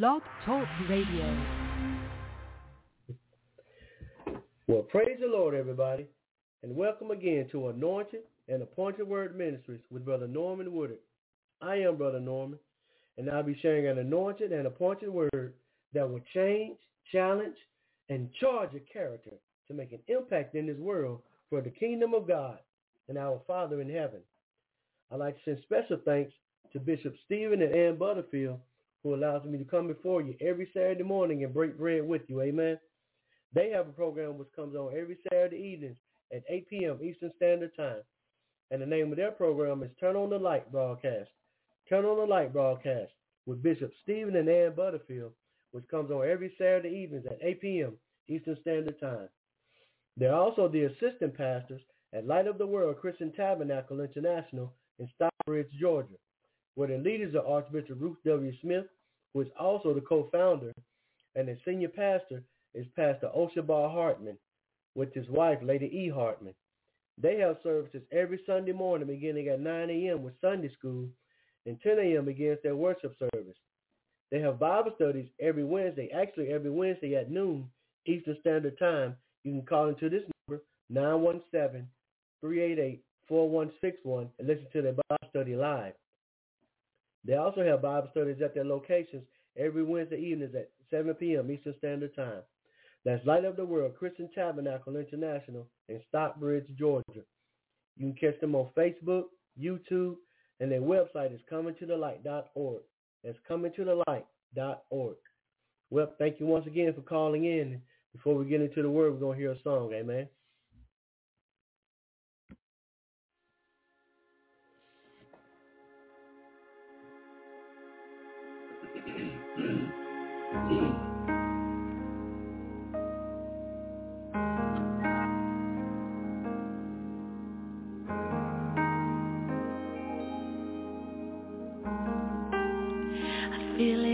Blog Talk Radio. Well, praise the Lord, everybody, and welcome again to Anointed and Appointed Word Ministries with Brother Norman Woodard. I am Brother Norman, and I'll be sharing an anointed and appointed word that will change, challenge, and charge a character to make an impact in this world for the kingdom of God and our Father in heaven. I'd like to send special thanks to Bishop Stephen and Ann Butterfield, who allows me to come before you every Saturday morning and break bread with you. Amen. They have a program which comes on every Saturday evening at 8 p.m. Eastern Standard Time. And the name of their program is Turn on the Light Broadcast. Turn on the Light Broadcast with Bishop Stephen and Ann Butterfield, which comes on every Saturday evenings at 8 p.m. Eastern Standard Time. They're also the assistant pastors at Light of the World Christian Tabernacle International in Stockbridge, Georgia, where the leaders are Archbishop Ruth W. Smith, who is also the co-founder, and the senior pastor is Pastor Oshabar Hartman, with his wife, Lady E. Hartman. They have services every Sunday morning beginning at 9 a.m. with Sunday school, and 10 a.m. begins their worship service. They have Bible studies every Wednesday, actually every Wednesday at noon Eastern Standard Time. You can call into this number, 917-388-4161, and listen to their Bible study live. They also have Bible studies at their locations every Wednesday evenings at 7 p.m. Eastern Standard Time. That's Light of the World Christian Tabernacle International in Stockbridge, Georgia. You can catch them on Facebook, YouTube, and their website is comingtothelight.org. That's comingtothelight.org. Well, thank you once again for calling in. Before we get into the word, we're going to hear a song. Amen. I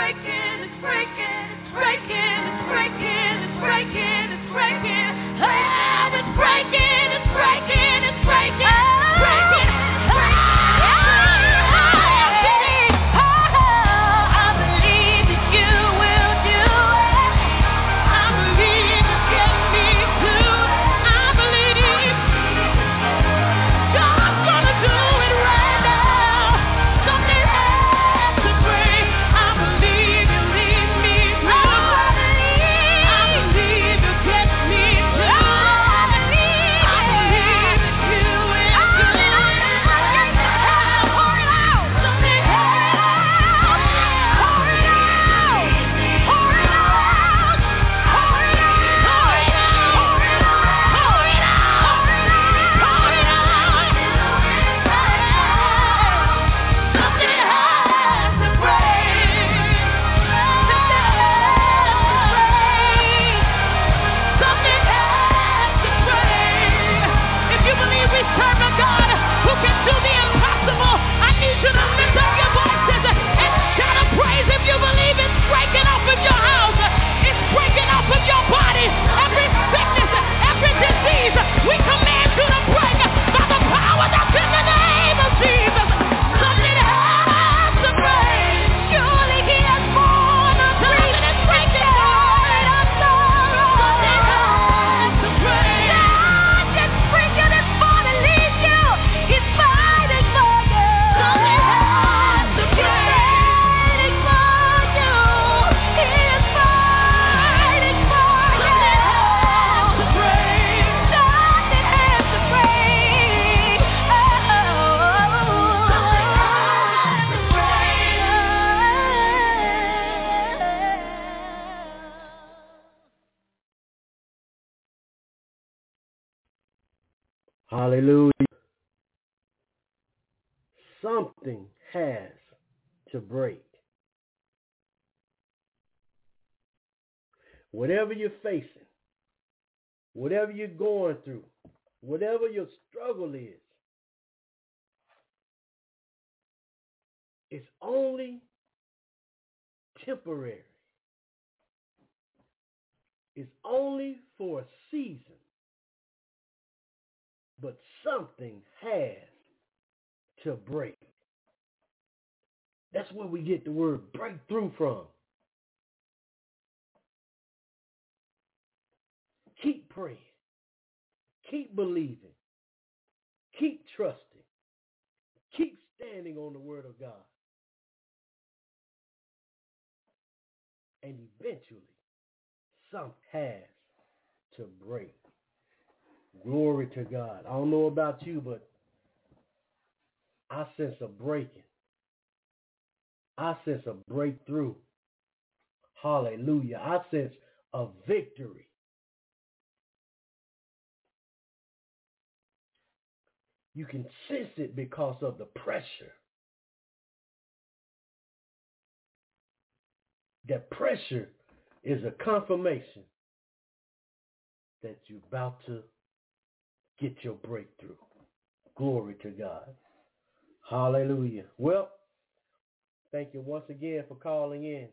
break Something has to break. Whatever you're facing, whatever you're going through, whatever your struggle is, it's only temporary. It's only for a season. But something has to break. That's where we get the word breakthrough from. Keep praying. Keep believing. Keep trusting. Keep standing on the word of God. And eventually, some has to break. Glory to God. I don't know about you, but I sense a breaking. I sense a breakthrough. Hallelujah. I sense a victory. You can sense it because of the pressure. That pressure is a confirmation that you're about to get your breakthrough. Glory to God. Hallelujah. Well, thank you once again for calling in.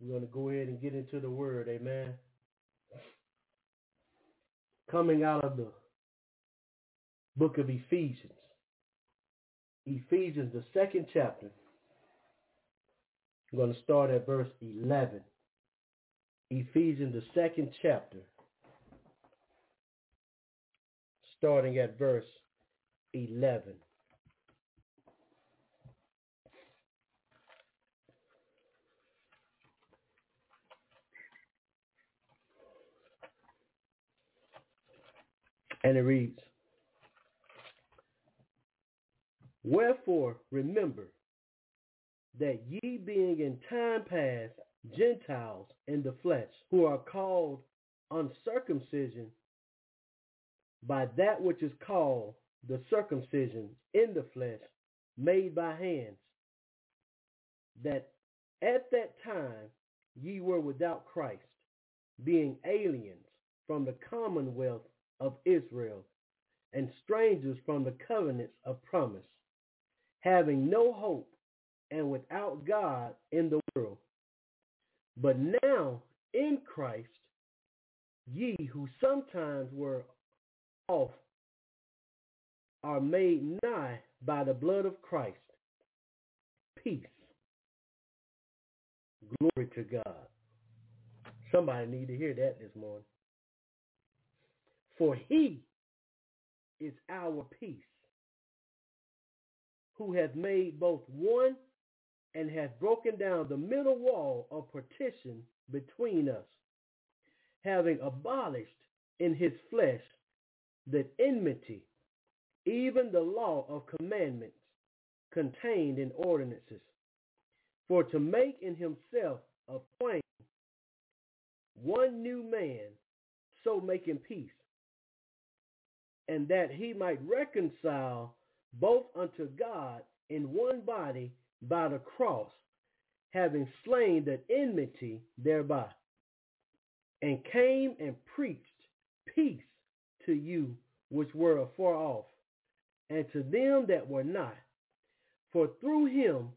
We're going to go ahead and get into the word. Amen. Coming out of the book of Ephesians. Ephesians, the second chapter. I'm going to start at verse 11. Ephesians, the second chapter, starting at verse 11. And it reads, Wherefore remember that ye being in time past Gentiles in the flesh, who are called uncircumcision by that which is called the circumcision in the flesh, made by hands, that at that time ye were without Christ, being aliens from the commonwealth of Israel, and strangers from the covenants of promise, having no hope and without God in the world. But now in Christ, ye who sometimes were off are made nigh by the blood of Christ. Peace. Glory to God. Somebody need to hear that this morning. For he is our peace, who hath made both one and hath broken down the middle wall of partition between us, having abolished in his flesh the enmity, even the law of commandments contained in ordinances, for to make in himself a plain one new man, so making peace, and that he might reconcile both unto God in one body by the cross, having slain the enmity thereby, and came and preached peace to you which were afar off, and to them that were not. For through him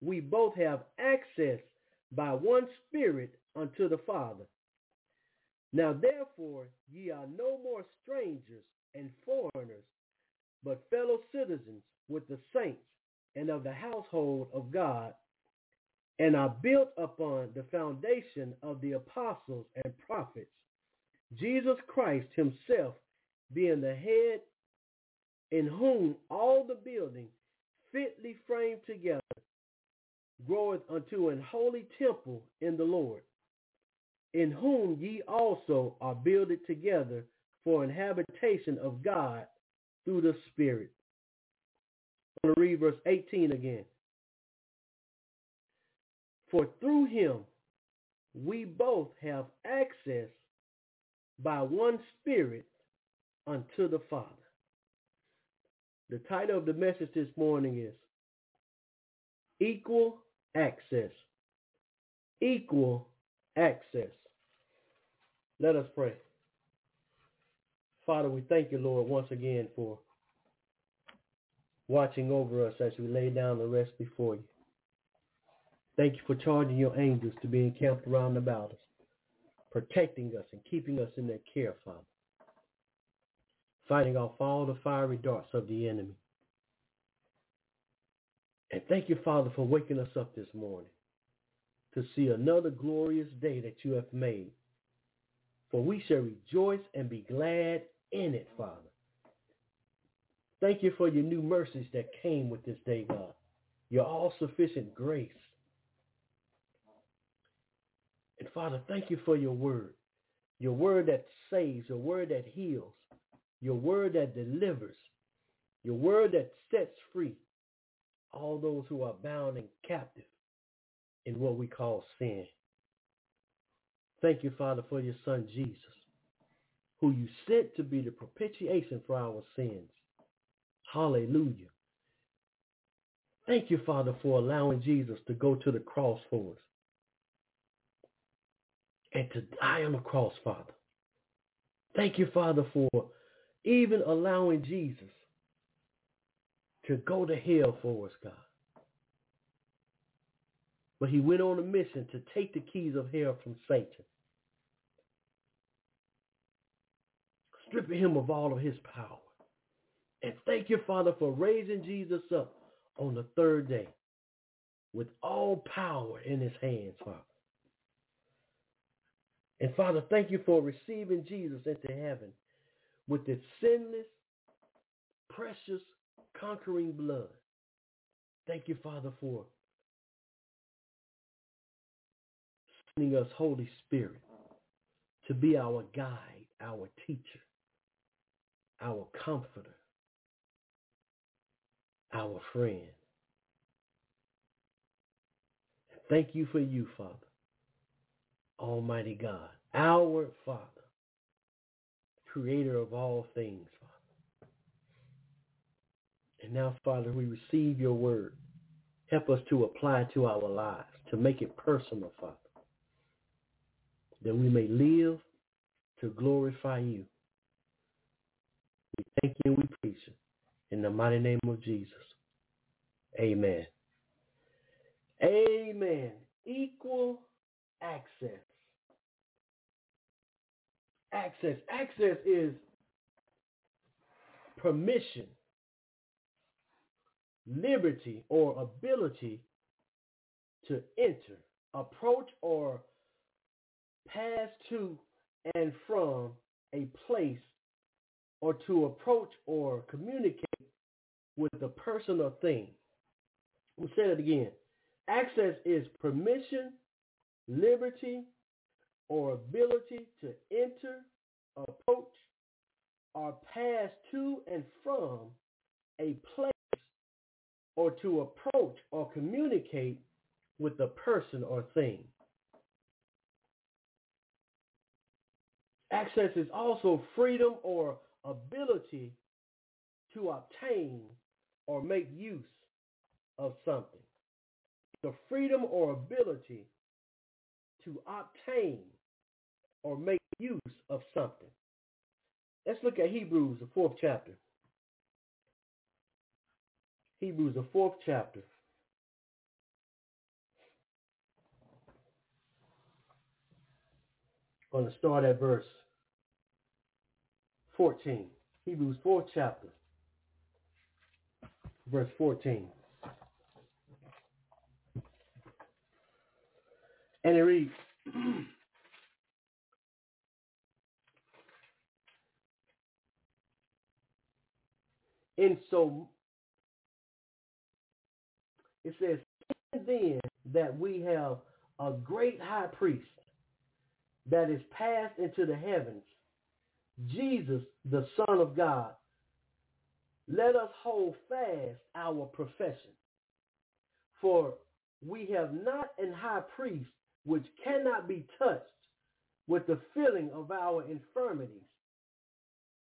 we both have access by one Spirit unto the Father. Now therefore ye are no more strangers and foreigners, but fellow citizens with the saints and of the household of God, and are built upon the foundation of the apostles and prophets, Jesus Christ himself being the head, in whom all the building fitly framed together groweth unto an holy temple in the Lord, in whom ye also are builded together for an habitation of God through the Spirit. I'm going to read verse 18 again. For through him we both have access by one Spirit unto the Father. The title of the message this morning is Equal Access. Equal Access. Let us pray. Father, we thank you, Lord, once again for watching over us as we lay down the rest before you. Thank you for charging your angels to be encamped around about us, protecting us and keeping us in their care, Father. Fighting off all the fiery darts of the enemy. And thank you, Father, for waking us up this morning to see another glorious day that you have made. For we shall rejoice and be glad in it, Father. Thank you for your new mercies that came with this day, God. Your all-sufficient grace. And Father, thank you for your word. Your word that saves, your word that heals, your word that delivers, your word that sets free all those who are bound and captive in what we call sin. Thank you, Father, for your son Jesus, who you sent to be the propitiation for our sins. Hallelujah. Thank you, Father, for allowing Jesus to go to the cross for us and to die on the cross, Father. Thank you, Father, for even allowing Jesus to go to hell for us, God. But he went on a mission to take the keys of hell from Satan, stripping him of all of his power. And thank you, Father, for raising Jesus up on the third day with all power in his hands, Father. And Father, thank you for receiving Jesus into heaven with its sinless, precious, conquering blood. Thank you, Father, for sending us Holy Spirit to be our guide, our teacher, our comforter, our friend. Thank you for you, Father, Almighty God, our Father, creator of all things, Father. And now, Father, we receive your word. Help us to apply to our lives, to make it personal, Father, that we may live to glorify you. We thank you and we praise you. In the mighty name of Jesus. Amen. Amen. Equal access. Access. Access is permission, liberty, or ability to enter, approach, or pass to and from a place or to approach or communicate with a person or thing. We'll say it again. Access is permission, liberty, or ability to enter, approach, or pass to and from a place or to approach or communicate with a person or thing. Access is also freedom or ability to obtain or make use of something. The freedom or ability to obtain or make use of something. Let's look at Hebrews, the fourth chapter. Hebrews, the fourth chapter. I'm going to start at verse 14. Hebrews 4th chapter, verse 14. And it reads, and so it says, then that we have a great high priest that is passed into the heavens, Jesus, the Son of God, let us hold fast our profession. For we have not an high priest which cannot be touched with the feeling of our infirmities,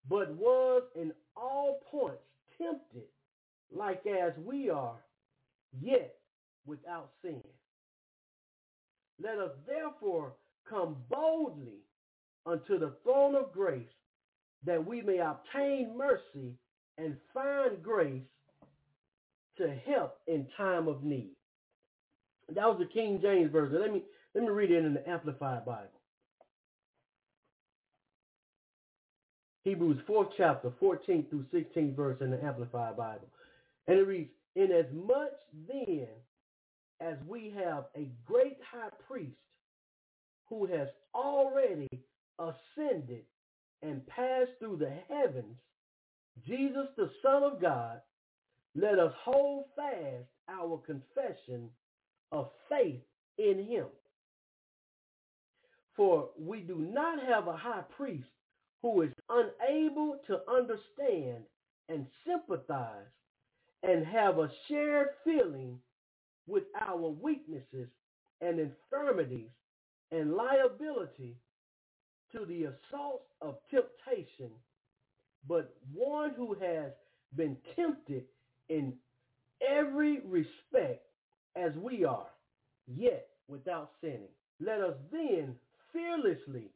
but was in all points tempted like as we are, yet without sin. Let us therefore come boldly unto the throne of grace that we may obtain mercy and find grace to help in time of need. That was the King James Version. Let me let me read it in the Amplified Bible. Hebrews 4th chapter, 14 through 16 verse in the Amplified Bible. And it reads, Inasmuch then as we have a great high priest who has already ascended and passed through the heavens, Jesus the Son of God, let us hold fast our confession of faith in him. For we do not have a high priest who is unable to understand and sympathize and have a shared feeling with our weaknesses and infirmities and liability to the assaults of temptation, but one who has been tempted in every respect as we are, yet without sinning. Let us then fearlessly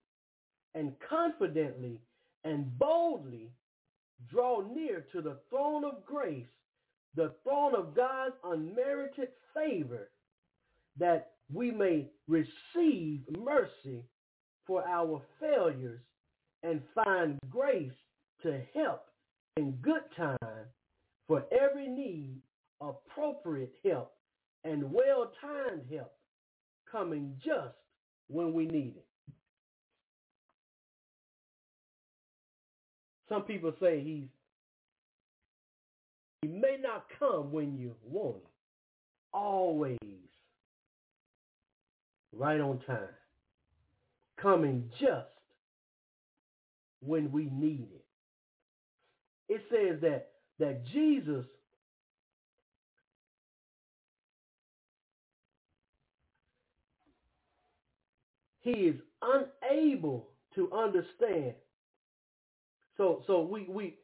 and confidently and boldly draw near to the throne of grace, the throne of God's unmerited favor, that we may receive mercy for our failures and find grace to help in good time for every need, appropriate help, and well-timed help coming just when we need it. Some people say he's he may not come when you want him. Always right on time. Coming just when we need it. It says that that Jesus he is unable to understand so so we we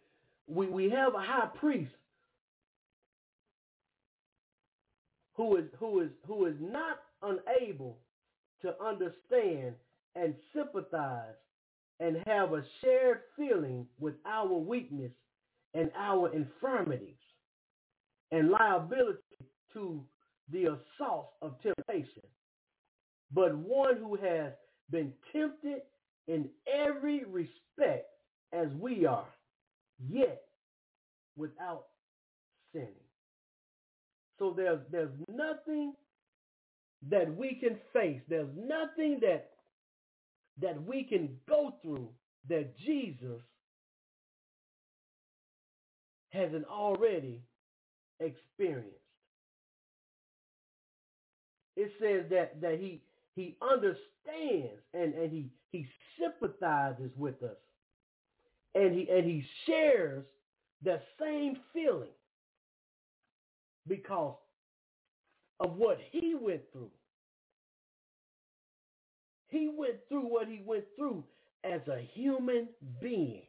we we have a high priest who is who is who is not unable to understand and sympathize and have a shared feeling with our weakness and our infirmities and liability to the assaults of temptation, but one who has been tempted in every respect as we are, yet without sinning. So there's there's nothing that we can face. There's nothing that that we can go through that Jesus hasn't already experienced. It says that that he he understands and, and he he sympathizes with us and he and he shares the same feeling because of what he went through. He went through what he went through as a human being.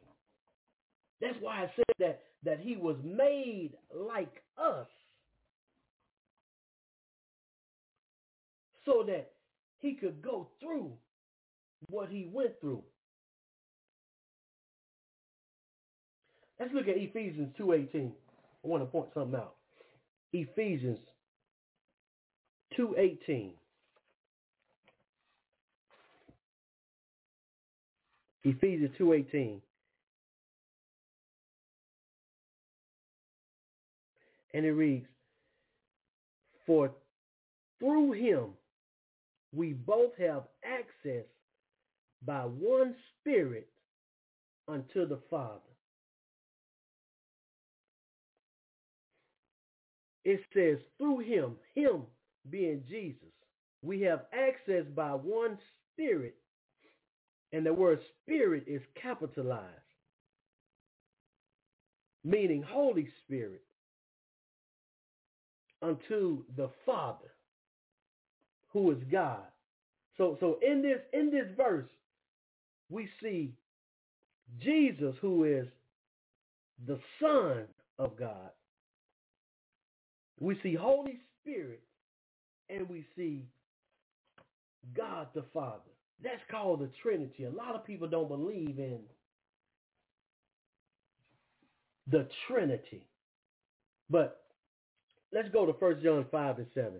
That's why I said that that he was made like us so that he could go through what he went through. Let's look at Ephesians 2.18. I want to point something out. Ephesians 2.18. Ephesians 2.18. And it reads, For through him we both have access by one spirit unto the Father. It says through him, him being Jesus, we have access by one spirit, and the word spirit is capitalized, meaning Holy Spirit, unto the Father, who is God. So so in this in this verse, we see Jesus, who is the Son of God. We see Holy Spirit and we see God the Father. That's called the Trinity. A lot of people don't believe in the Trinity. But let's go to 1 John 5 and 7.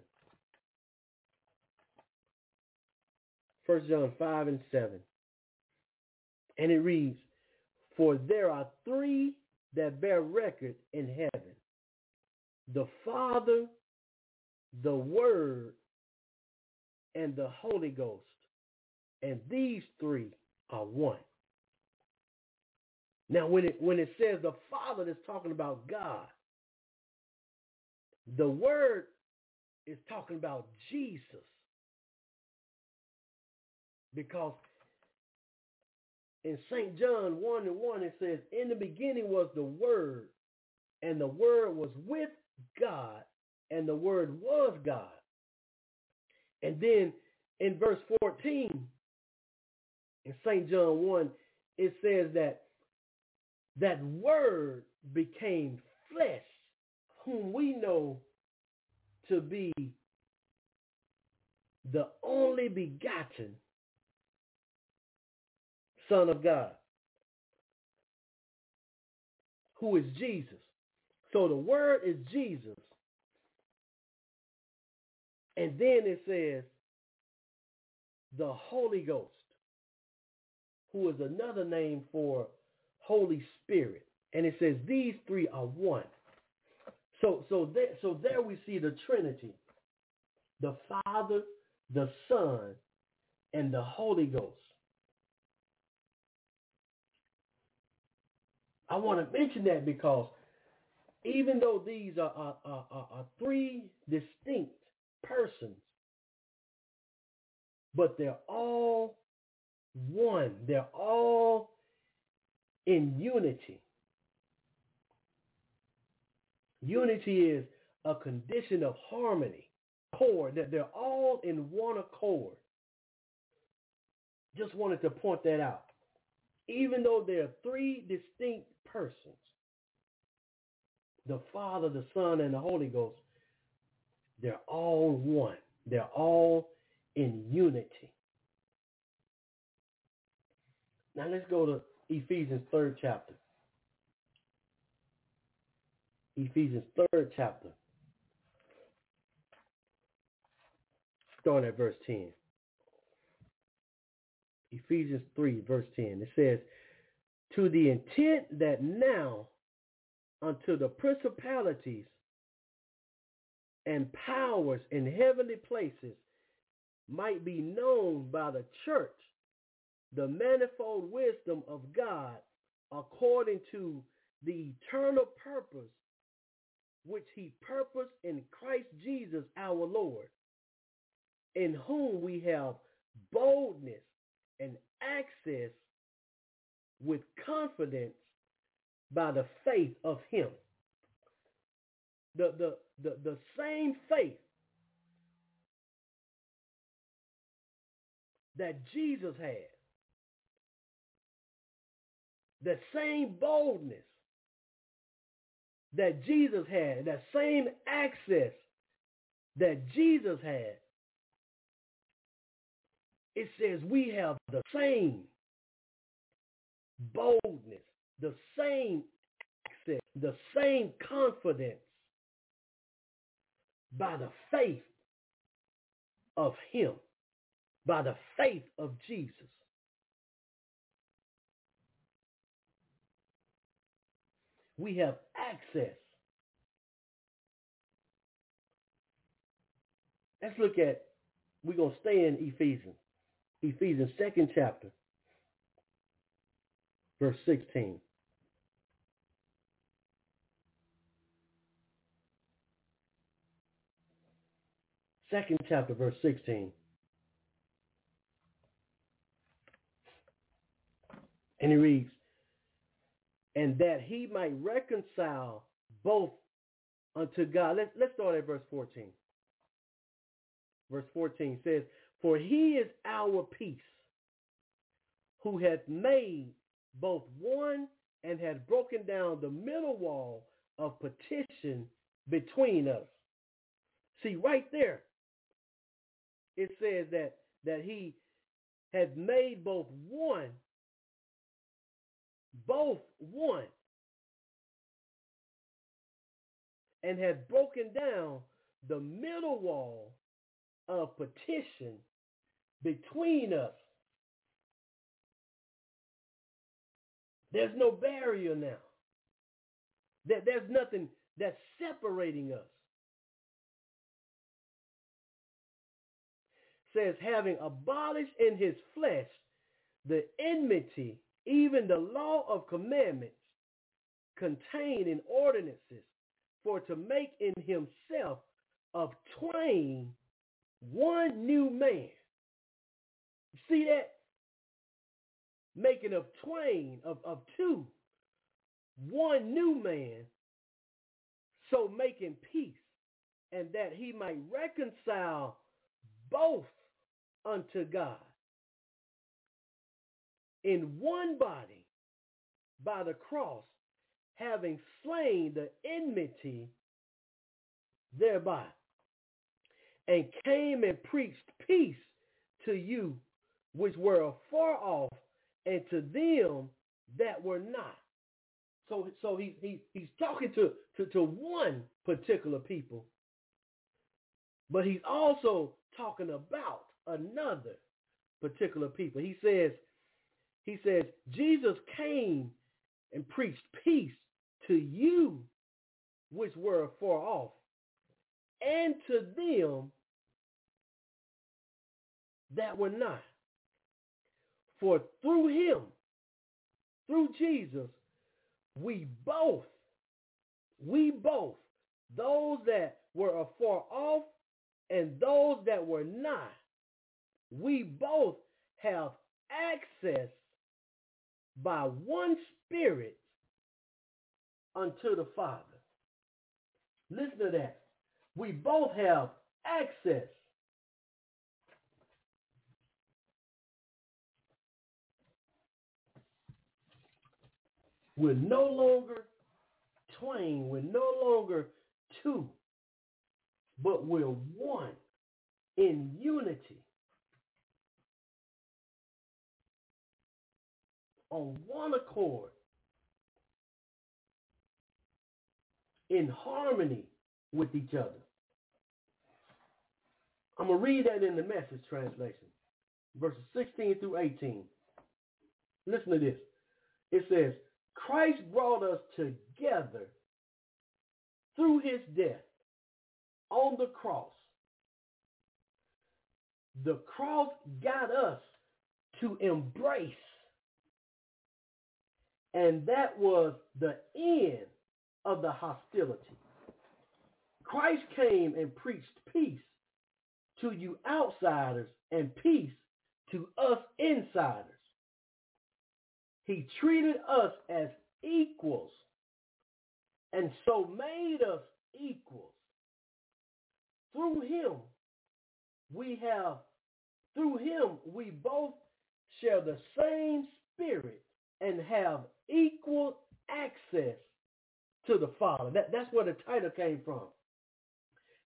1 John 5 and 7. And it reads, For there are three that bear record in heaven, the Father, the Word, and the Holy Ghost. And these three are one. Now, when it when it says the Father is talking about God, the Word is talking about Jesus. Because in St. John 1 and 1, it says, In the beginning was the Word, and the Word was with God, and the Word was God. And then in verse 14, in St. John 1, it says that that Word became flesh, whom we know to be the only begotten Son of God, who is Jesus. So the word is Jesus. And then it says the Holy Ghost, who is another name for Holy Spirit. And it says these three are one. So so there, so there we see the Trinity. The Father, the Son, and the Holy Ghost. I want to mention that because even though these are, are, are, are, three distinct persons, but they're all one. They're all in unity. Unity is a condition of harmony, accord, that they're all in one accord. Just wanted to point that out. Even though they're three distinct persons, the Father, the Son, and the Holy Ghost, they're all one. They're all in unity. Now let's go to Ephesians third chapter. Ephesians third chapter. Starting at verse 10. Ephesians 3, verse 10. It says, to the intent that now unto the principalities and powers in heavenly places might be known by the church the manifold wisdom of God according to the eternal purpose which he purposed in Christ Jesus our Lord, in whom we have boldness and access with confidence by the faith of him. The, the, the, the same faith that Jesus had, the same boldness that Jesus had, that same access that Jesus had, it says we have the same boldness, the same access, the same confidence by the faith of him, by the faith of Jesus. We have access. Let's look at, we're going to stay in Ephesians. Ephesians second chapter verse 16. Second chapter, verse 16. And he reads, and that he might reconcile both unto God. Let's, let's start at verse 14. Verse 14 says, For he is our peace, who hath made both one and had broken down the middle wall of petition between us. See, right there, it says that, that he has made both one, both one, and has broken down the middle wall of petition between us. There's no barrier now. There's nothing that's separating us. Says, having abolished in his flesh the enmity, even the law of commandments contained in ordinances, for to make in himself of twain one new man. See that? Making of twain, of, of two, one new man, so making peace, and that he might reconcile both unto God in one body by the cross, having slain the enmity thereby, and came and preached peace to you which were afar off, and to them that were not. So, so he, he, he's talking to, to, to one particular people, but he's also talking about another particular people. He says, he says, Jesus came and preached peace to you which were afar off, and to them that were not. For through him, through Jesus, we both, we both, those that were afar off and those that were not, we both have access by one spirit unto the Father. Listen to that. We both have access We're no longer twain. We're no longer two, but we're one in unity. On one accord. In harmony with each other. I'm going to read that in the message translation. Verses 16 through 18. Listen to this. It says, Christ brought us together through his death on the cross. The cross got us to embrace. And that was the end of the hostility. Christ came and preached peace to you outsiders and peace to us insiders. He treated us as equals and so made us equals. Through him, we have, through him, we both share the same spirit and have equal access to the Father. That, that's where the title came from.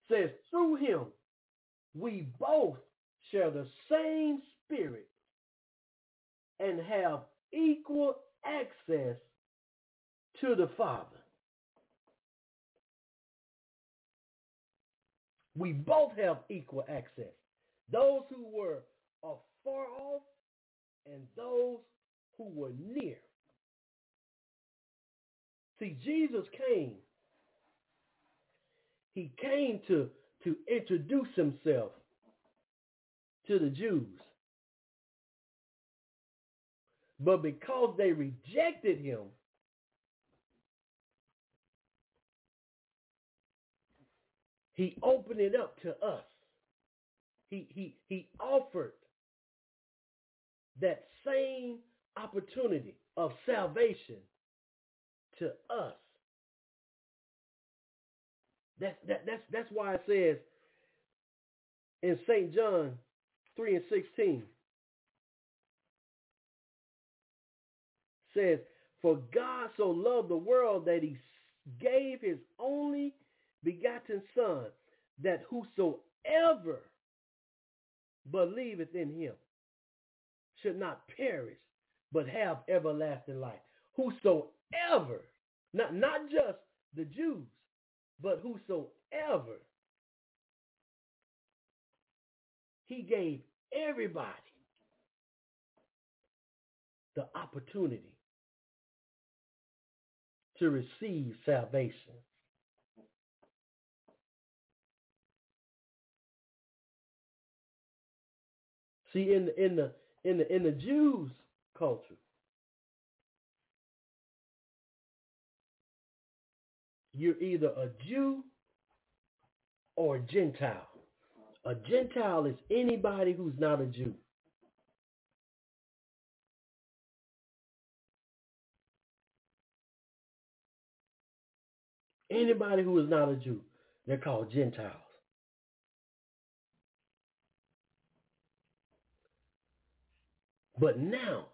It says, through him, we both share the same spirit and have equal access to the Father. We both have equal access. Those who were afar off and those who were near. See, Jesus came. He came to, to introduce himself to the Jews. But because they rejected him, he opened it up to us. He, he, he offered that same opportunity of salvation to us. That's, that, that's, that's why it says in St. John 3 and 16, says, For God so loved the world that he gave his only begotten Son, that whosoever believeth in him should not perish, but have everlasting life. Whosoever, not, not just the Jews, but whosoever. He gave everybody the opportunity to receive salvation. See, in the in the in the in the Jews culture, you're either a Jew or a Gentile. A Gentile is anybody who's not a Jew. Anybody who is not a Jew, they're called Gentiles. But now,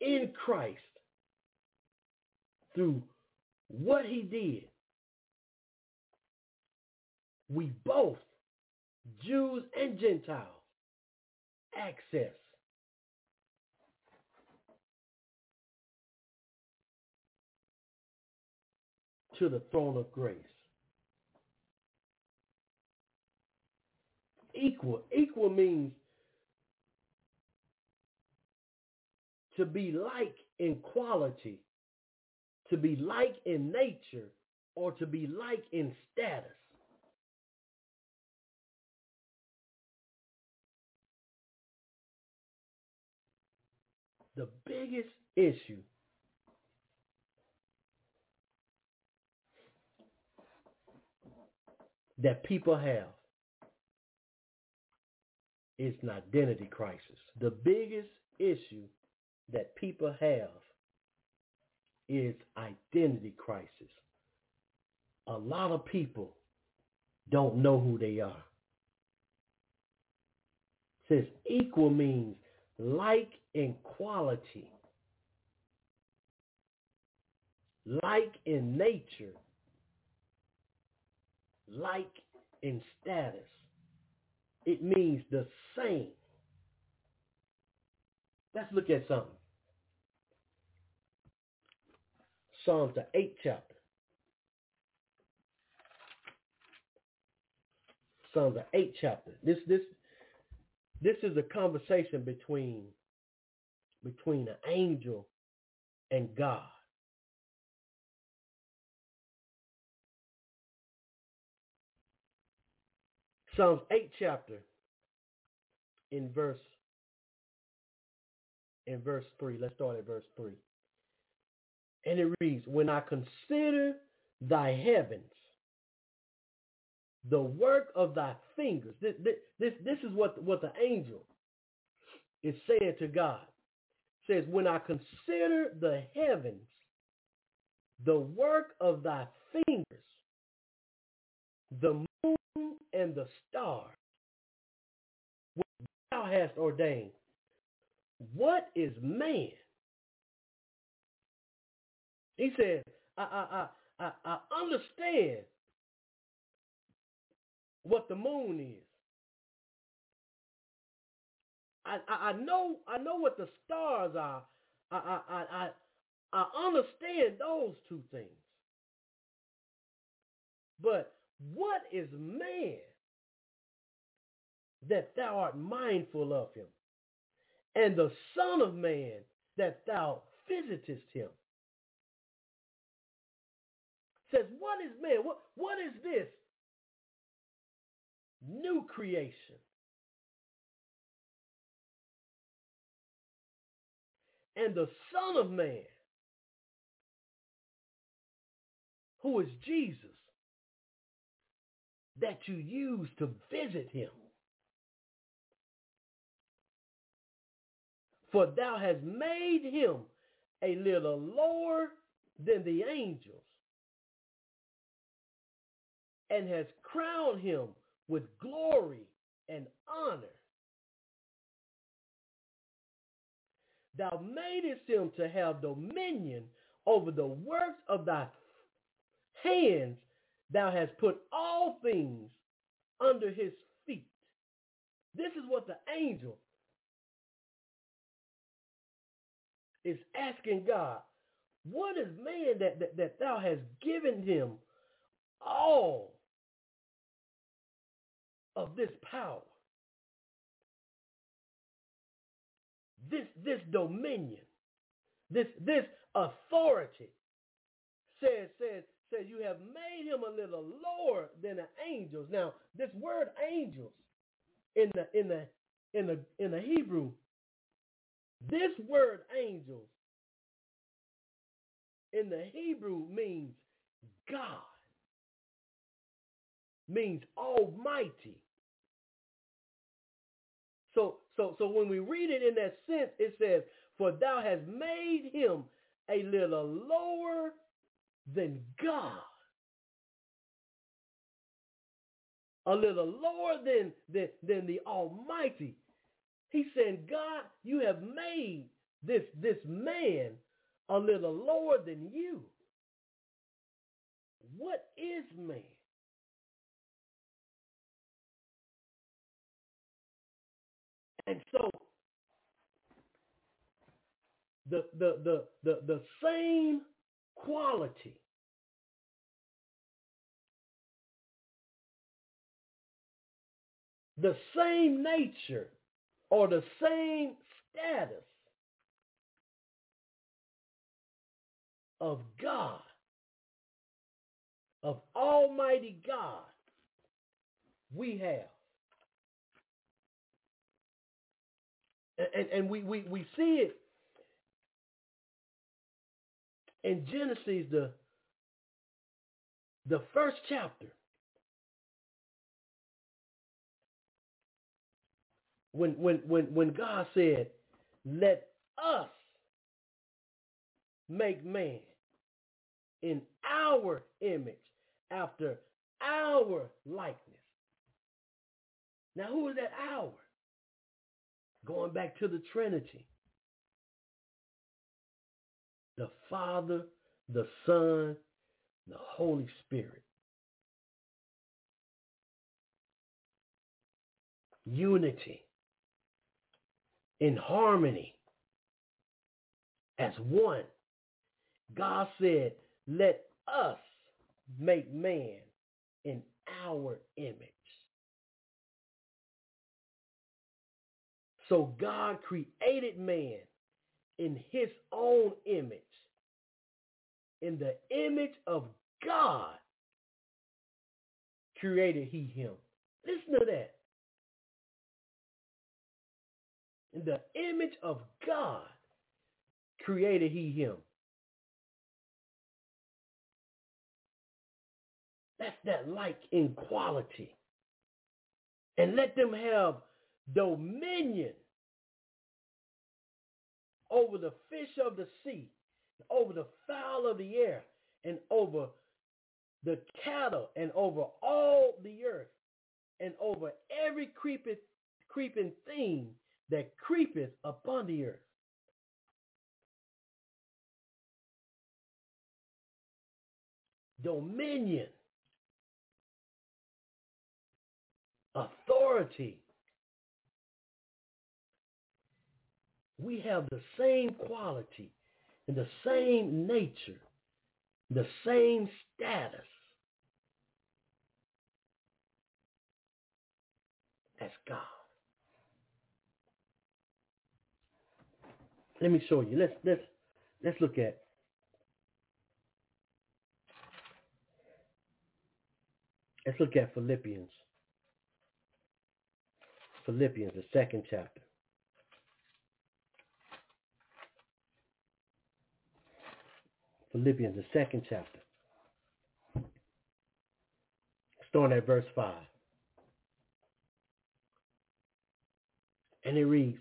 in Christ, through what he did, we both, Jews and Gentiles, access to the throne of grace. Equal. Equal means to be like in quality, to be like in nature, or to be like in status. The biggest issue that people have is an identity crisis. The biggest issue that people have is identity crisis. A lot of people don't know who they are. Says equal means like in quality, like in nature, like in status. It means the same. Let's look at something. Psalms, the eighth chapter. Psalms, the eighth chapter. This this this is a conversation between between an angel and God. Psalms 8 chapter in verse in verse 3. Let's start at verse 3. And it reads, When I consider thy heavens, the work of thy fingers. This, this, this is what, what the angel is saying to God. It says, when I consider the heavens, the work of thy fingers, the moon and the stars, which thou hast ordained, what is man? He said, I, I, I, I understand what the moon is. I, I, I know I know what the stars are. I, I, I, I, I understand those two things. But what is man that thou art mindful of him? And the Son of Man that thou visitest him? Says, what is man? What, what is this new creation. And the Son of Man, who is Jesus, that you use to visit him. For thou hast made him a little lower than the angels and has crowned him with glory and honor. thou madest him to have dominion over the works of thy hands. Thou hast put all things under his feet. This is what the angel is asking God. What is man that, that, that thou hast given him all of this power? This, this dominion, this, this authority says, says, says you have made him a little lower than the angels. Now, this word angels in the in the in the in the Hebrew, this word angels in the Hebrew means God, means almighty. So so when we read it in that sense, it says, For thou hast made him a little lower than God. A little lower than, than, than the Almighty. He said, God, you have made this, this man a little lower than you. What is man? And so the the the the, the same quality the same nature or the same status of God, of Almighty God, we have. And, and we, we, we see it in Genesis, the, the first chapter. When, when, when, when God said, let us make man in our image after our likeness. Now who is that our? Going back to the Trinity. The Father, the Son, the Holy Spirit. Unity in harmony as one. God said, let us make man in our image. So God created man in his own image. In the image of God created he him. Listen to that. In the image of God created he him. That's that like in quality. And let them have dominion over the fish of the sea, over the fowl of the air, and over the cattle, and over all the earth, and over every creeping, creeping thing that creepeth upon the earth. Dominion, authority. We have the same quality and the same nature, the same status as God. Let me show you. Let's let's let's look at let's look at Philippians. Philippians, the second chapter. Philippians, the second chapter. Starting at verse 5. And it reads,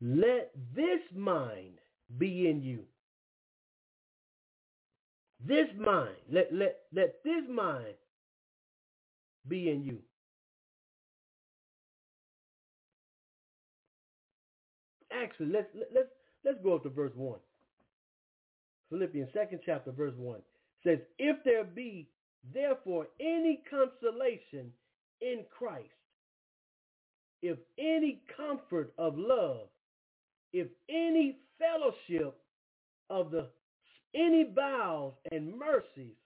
let this mind be in you. This mind, let, let, let this mind be in you. actually, let's let's let's go up to verse one. Philippians second chapter, verse one says, "If there be therefore any consolation in Christ, if any comfort of love, if any fellowship of the any vows and mercies,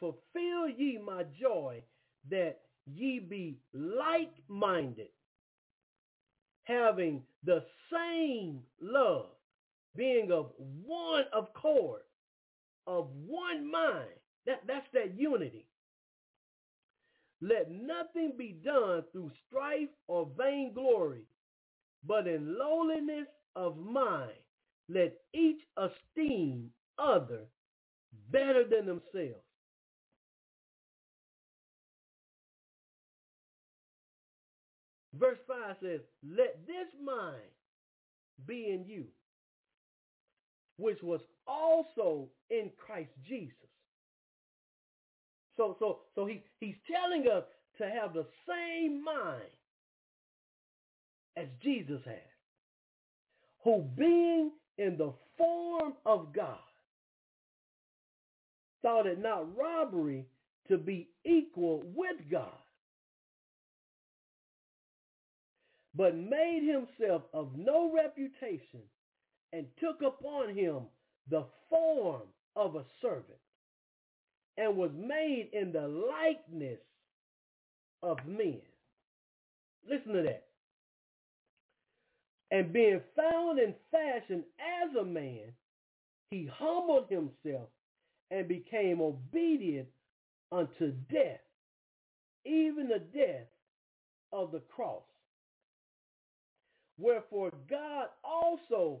fulfill ye my joy that ye be like-minded, having the same love, being of one accord, of one mind. That, that's that unity. Let nothing be done through strife or vainglory, but in lowliness of mind, let each esteem other better than themselves. Verse 5 says, Let this mind be in you, which was also in Christ Jesus. So, so, so he, he's telling us to have the same mind as Jesus had, who being in the form of God, thought it not robbery to be equal with God, but made himself of no reputation and took upon him the form of a servant and was made in the likeness of men. Listen to that. And being found in fashion as a man, he humbled himself and became obedient unto death, even the death of the cross. Wherefore God also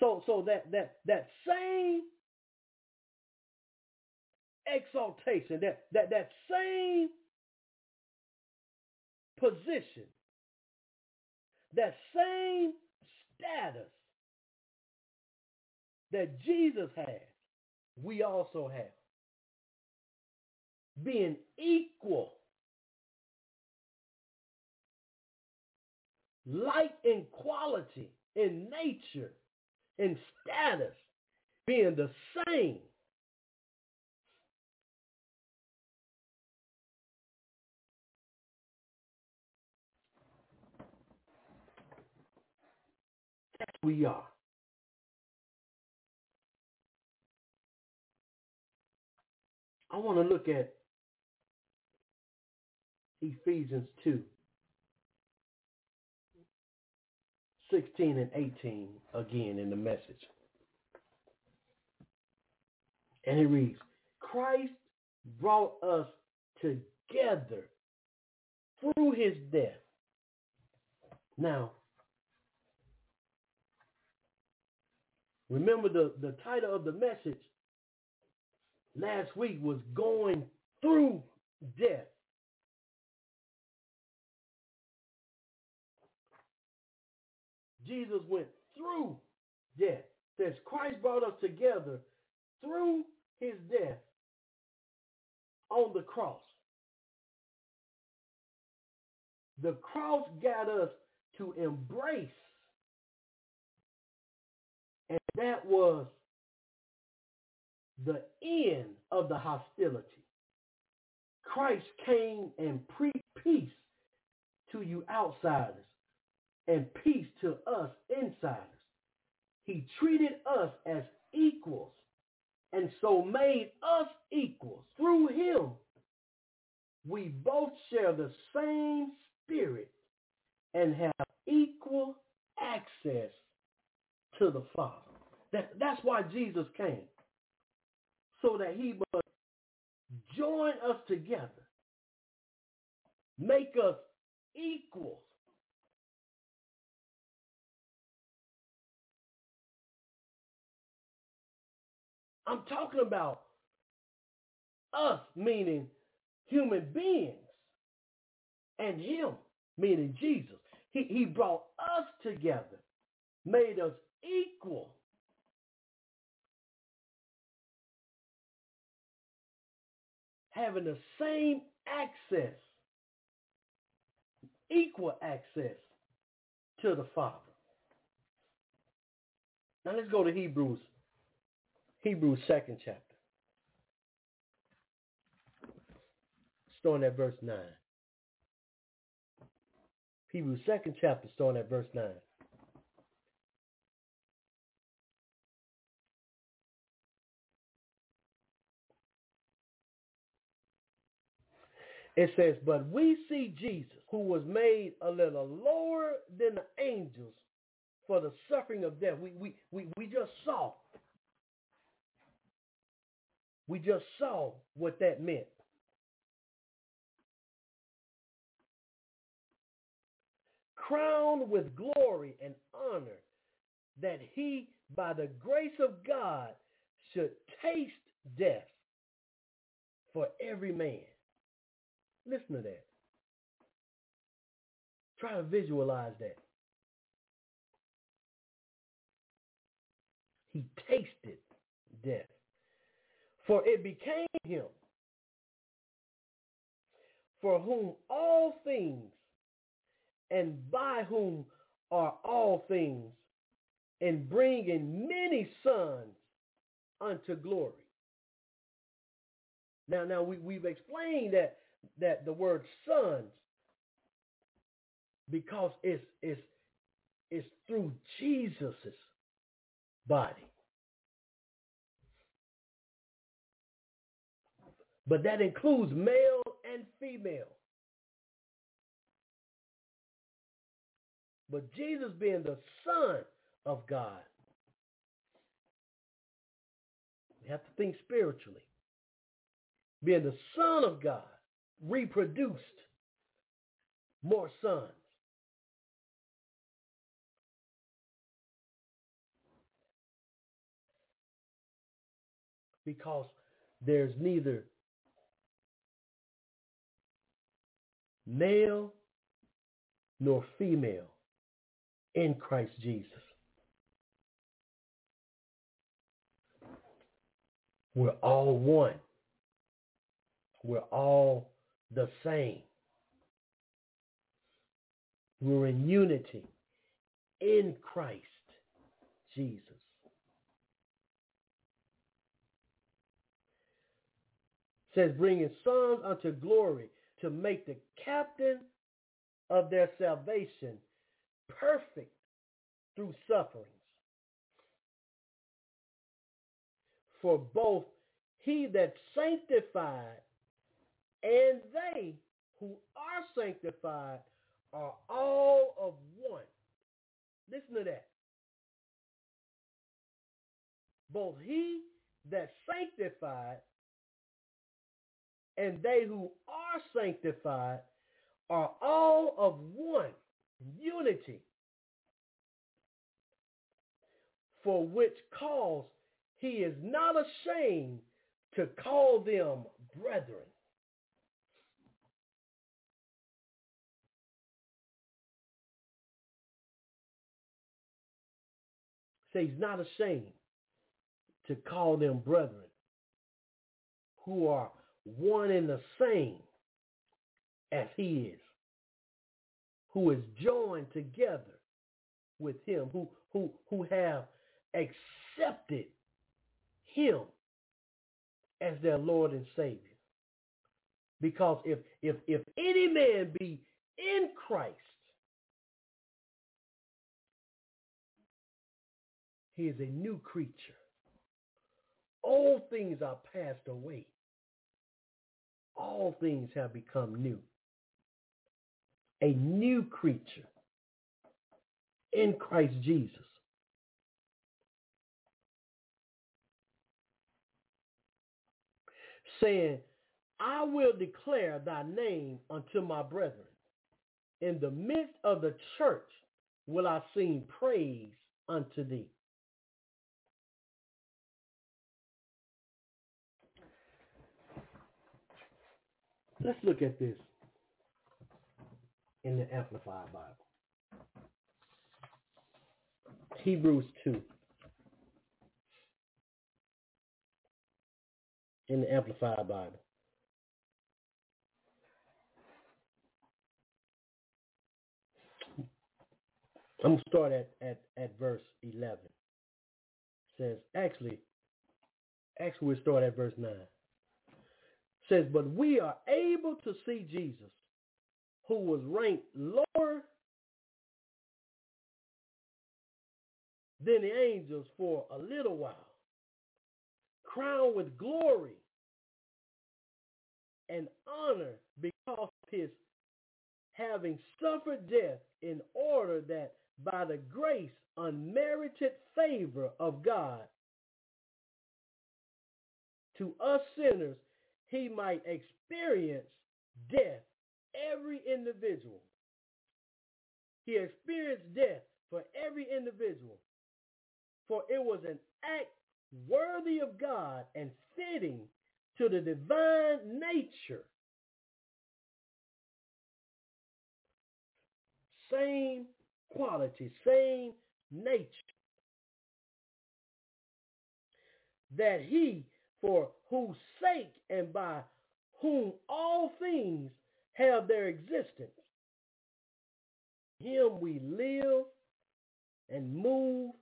So, so that, that, that same exaltation, that, that, that same position, that same status that Jesus has, we also have. Being equal like in quality, in nature, in status, being the same. That's we are. I want to look at Ephesians 2. 16 and 18 again in the message. And it reads, Christ brought us together through his death. Now, remember the, the title of the message last week was going through death. Jesus went through death. Says Christ brought us together through his death on the cross. The cross got us to embrace, and that was the end of the hostility. Christ came and preached peace to you outsiders and peace to us insiders. He treated us as equals and so made us equals. Through him, we both share the same spirit and have equal access to the Father. That, that's why Jesus came, so that he must join us together, make us equals I'm talking about us, meaning human beings, and him, meaning Jesus. He, he brought us together, made us equal. Having the same access, equal access to the Father. Now let's go to Hebrews, Hebrews second chapter. Starting at verse 9. Hebrews second chapter, starting at verse 9. It says, but we see Jesus, who was made a little lower than the angels for the suffering of death. We, we, we, we just saw. We just saw what that meant. Crowned with glory and honor that he, by the grace of God, should taste death for every man. Listen to that. Try to visualize that. He tasted death. For it became him for whom all things and by whom are all things and bringing many sons unto glory. Now, now we, we've explained that that the word sons because it's it's it's through Jesus' body. But that includes male and female. But Jesus being the Son of God, we have to think spiritually. Being the Son of God, reproduced more sons. Because there's neither male nor female in Christ Jesus. We're all one. We're all the same. We're in unity in Christ Jesus. Says, bringing sons unto glory to make the captain of their salvation perfect through sufferings. For both he that sanctified and they who are sanctified are all of one. Listen to that. Both he that sanctified and they who are sanctified are all of one unity. For which cause he is not ashamed to call them brethren. Say he's not ashamed to call them brethren who are one and the same as he is, who is joined together with him, who, who, who have accepted him as their Lord and Savior. Because if, if, if any man be in Christ, he is a new creature. All things are passed away. All things have become new. A new creature in Christ Jesus. saying, I will declare thy name unto my brethren. In the midst of the church will I sing praise unto thee. Let's look at this in the Amplified Bible. Hebrews 2. In the Amplified Bible. I'm going to start at, at, at verse 11. It says, actually, actually we'll start at verse 9. Says, but we are able to see Jesus, who was ranked lower than the angels for a little while, crowned with glory and honor because of his having suffered death in order that by the grace unmerited favor of God to us sinners, he might experience death, every individual. He experienced death for every individual. For it was an act worthy of God and fitting to the divine nature. Same quality, same nature. That he, for whose sake and by whom all things have their existence, him we live and move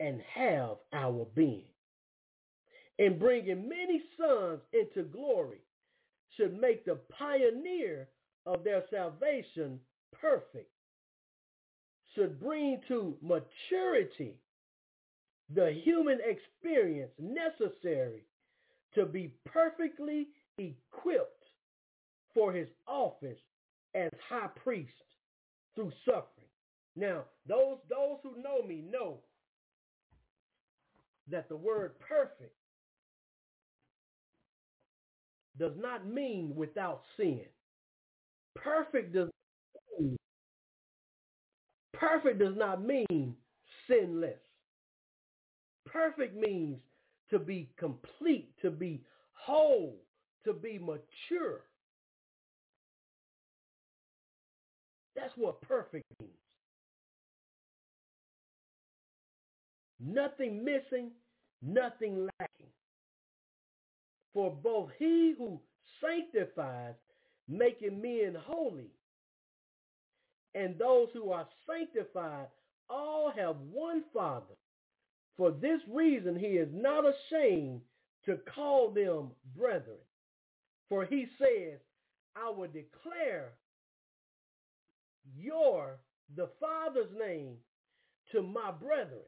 and have our being. In bringing many sons into glory should make the pioneer of their salvation perfect, should bring to maturity the human experience necessary to be perfectly equipped for his office as high priest through suffering. Now, those those who know me know that the word perfect does not mean without sin. Perfect does mean, perfect does not mean sinless. Perfect means to be complete, to be whole, to be mature. That's what perfect means. Nothing missing, nothing lacking. For both he who sanctifies, making men holy, and those who are sanctified all have one Father. For this reason he is not ashamed to call them brethren. For he says, I will declare your, the Father's name to my brethren.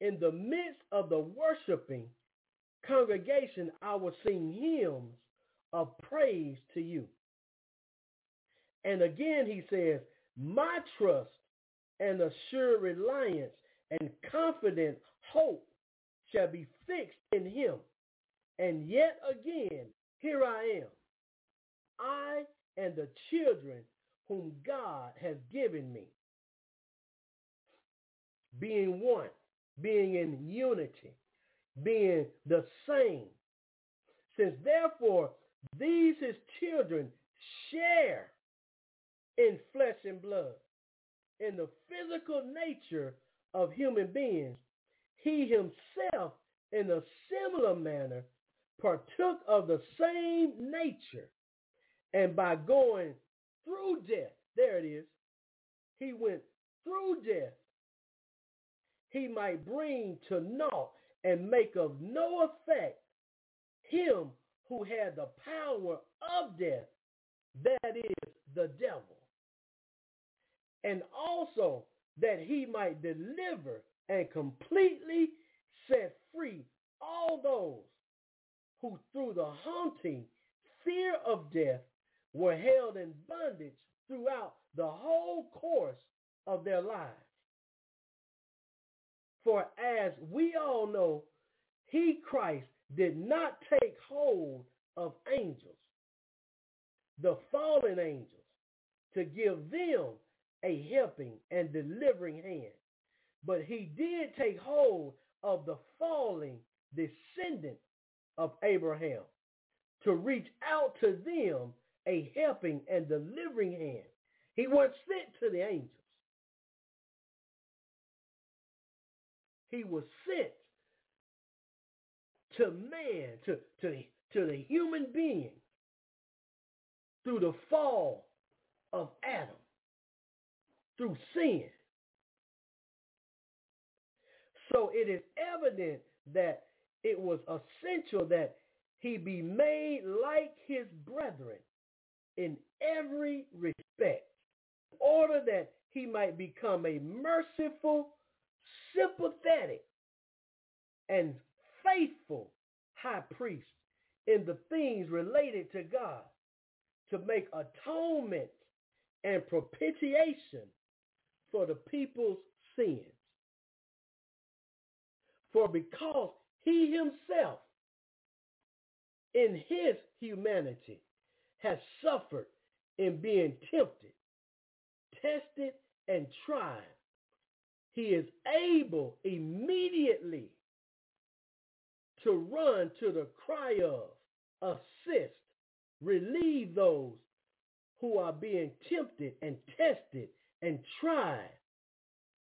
In the midst of the worshiping congregation, I will sing hymns of praise to you. And again he says, my trust and assured reliance and confident hope shall be fixed in him. And yet again, here I am, I and the children whom God has given me, being one, being in unity, being the same. Since therefore these his children share in flesh and blood, in the physical nature of human beings, he himself in a similar manner partook of the same nature. And by going through death, there it is, he went through death. He might bring to naught and make of no effect him who had the power of death, that is the devil. And also that he might deliver and completely set free all those who through the haunting fear of death were held in bondage throughout the whole course of their lives. For as we all know, he, Christ, did not take hold of angels, the fallen angels, to give them a helping and delivering hand. But he did take hold of the falling descendant of Abraham, to reach out to them a helping and delivering hand. He was sent to the angels. He was sent to man, to, to, to the human being through the fall of Adam, through sin. So it is evident that it was essential that he be made like his brethren in every respect, in order that he might become a merciful, sympathetic, and faithful high priest in the things related to God to make atonement and propitiation for the people's sins. For because he himself in his humanity has suffered in being tempted, tested, and tried, he is able immediately to run to the cry of, assist, relieve those who are being tempted and tested and tried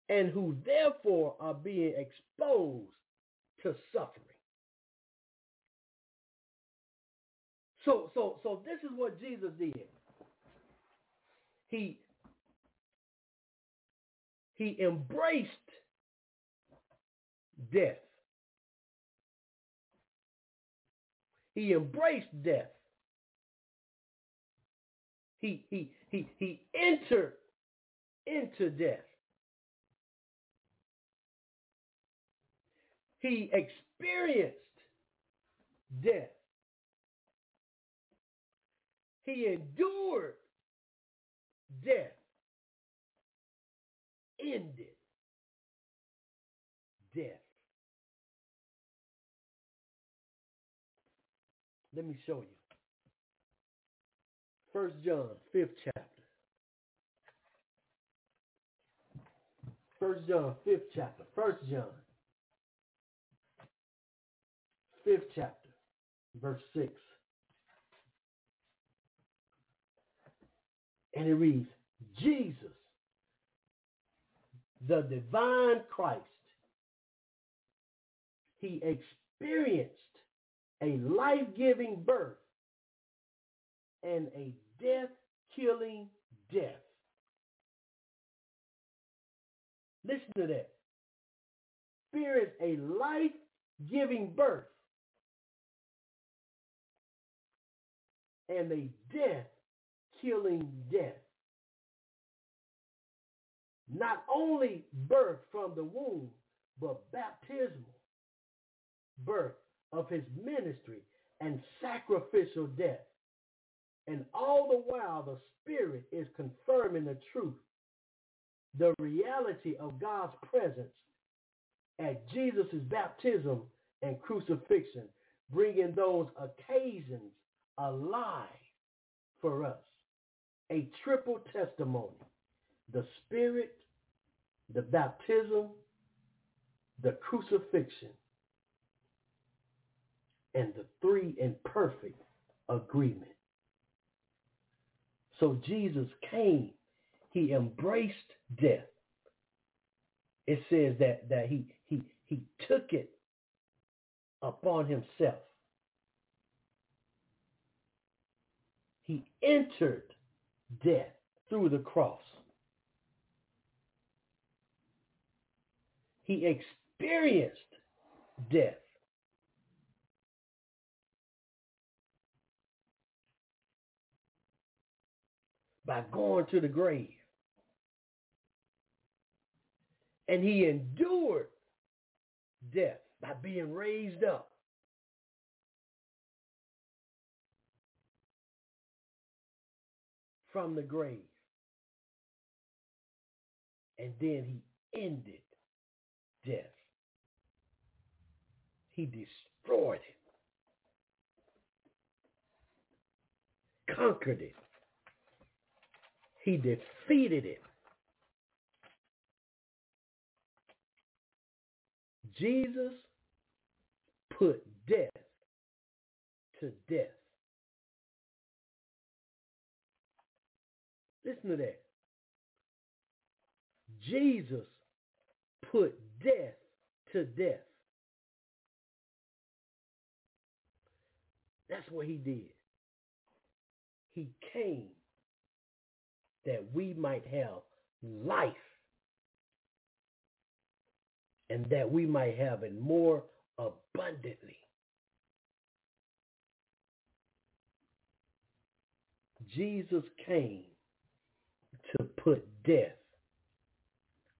and who therefore are being exposed to suffering. So, so, so this is what Jesus did. He, he embraced death. He embraced death. He, he, he, he entered into death. He experienced death. He endured death. Ended death. Let me show you. First John, fifth chapter. First John, fifth chapter. First John, fifth chapter, verse six. And it reads, Jesus, the divine Christ, he experienced a life-giving birth and a death-killing death. Listen to that. Experienced a life-giving birth and a death-killing death. Not only birth from the womb, but baptismal birth of his ministry and sacrificial death. And all the while, the Spirit is confirming the truth, the reality of God's presence at Jesus' baptism and crucifixion, bringing those occasions alive for us. A triple testimony, the Spirit, the baptism, the crucifixion, and the three in perfect agreement. So Jesus came. He embraced death. It says that, that he, he, he took it upon himself. He entered death through the cross. He experienced death. by going to the grave. And he endured death by being raised up. from the grave. And then he ended death. He destroyed it, conquered it. He defeated it. Jesus put death to death. Listen to that. Jesus put death to death. That's what he did. He came that we might have life and that we might have it more abundantly. Jesus came to put death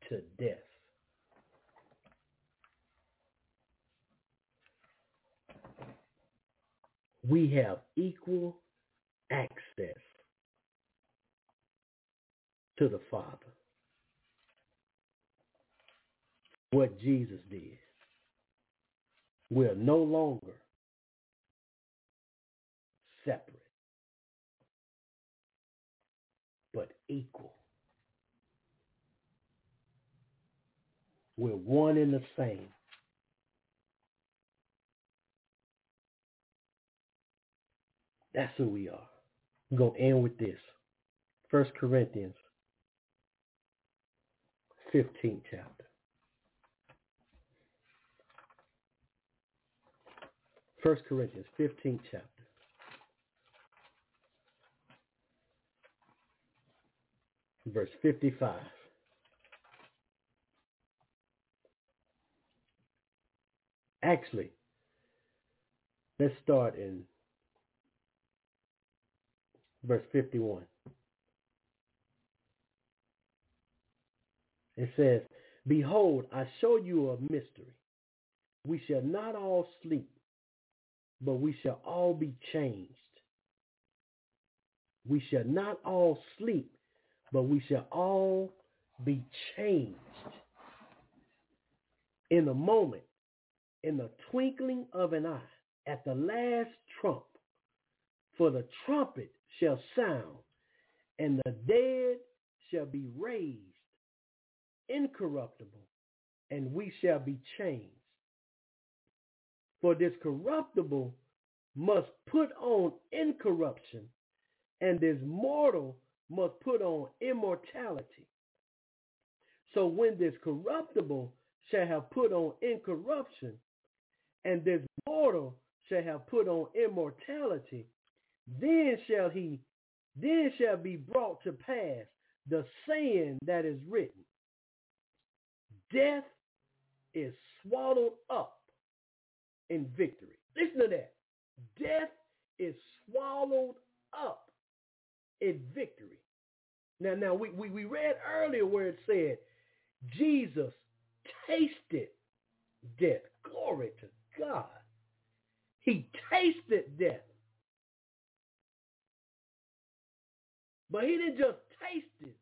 to death. We have equal access to the Father. What Jesus did. We're no longer separate, but equal. We're one in the same. That's who we are. I'm going to end with this. First Corinthians 15th chapter. First Corinthians 15th chapter. Verse 55. Actually, let's start in verse 51. It says, Behold, I show you a mystery. We shall not all sleep, but we shall all be changed. We shall not all sleep, but we shall all be changed. In a moment, in the twinkling of an eye, at the last trump, for the trumpet shall sound, and the dead shall be raised incorruptible, and we shall be changed. For this corruptible must put on incorruption, and this mortal must put on immortality. So when this corruptible shall have put on incorruption, and this mortal shall have put on immortality, then shall he, then shall be brought to pass the saying that is written. Death is swallowed up in victory. Listen to that. Death is swallowed up in victory. Now, now we, we, we read earlier where it said Jesus tasted death. Glory to God. He tasted death. But he didn't just taste it.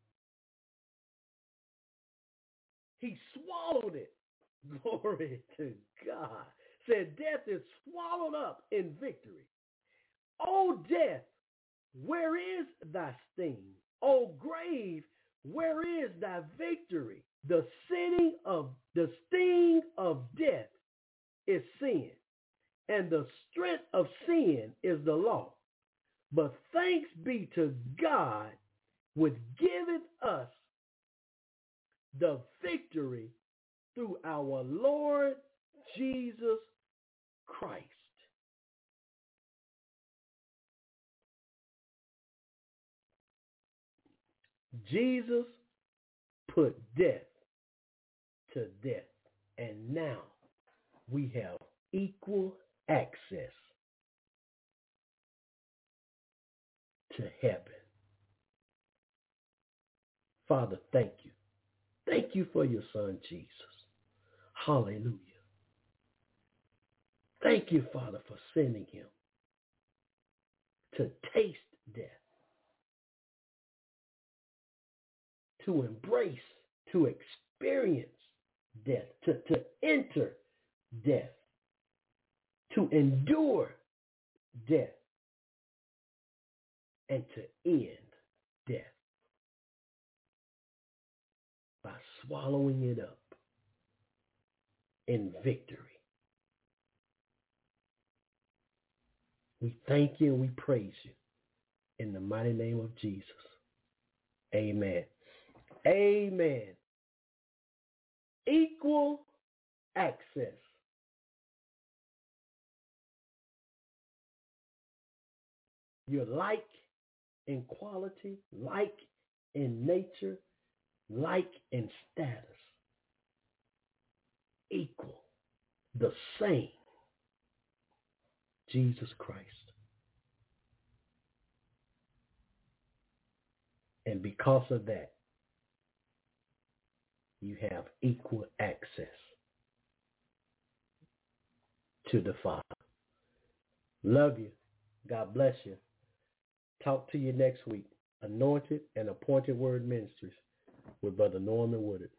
He swallowed it. Glory to God. Said death is swallowed up in victory. O death, where is thy sting? O grave, where is thy victory? The sitting of the sting of death is sin, and the strength of sin is the law. But thanks be to God, which giveth us the victory through our Lord Jesus Christ. Jesus put death to death, and now we have equal access to heaven. Father, thank you. Thank you for your son, Jesus. Hallelujah. Thank you, Father, for sending him to taste death, to embrace, to experience death, to, to enter death, to endure death, and to end death by swallowing it up in victory. We thank you and we praise you in the mighty name of Jesus. Amen. Amen. Equal access. You're like in quality, like in nature, like in status. Equal. The same. Jesus Christ. And because of that, you have equal access to the Father. Love you. God bless you. Talk to you next week. Anointed and Appointed Word Ministries with Brother Norman Woodard.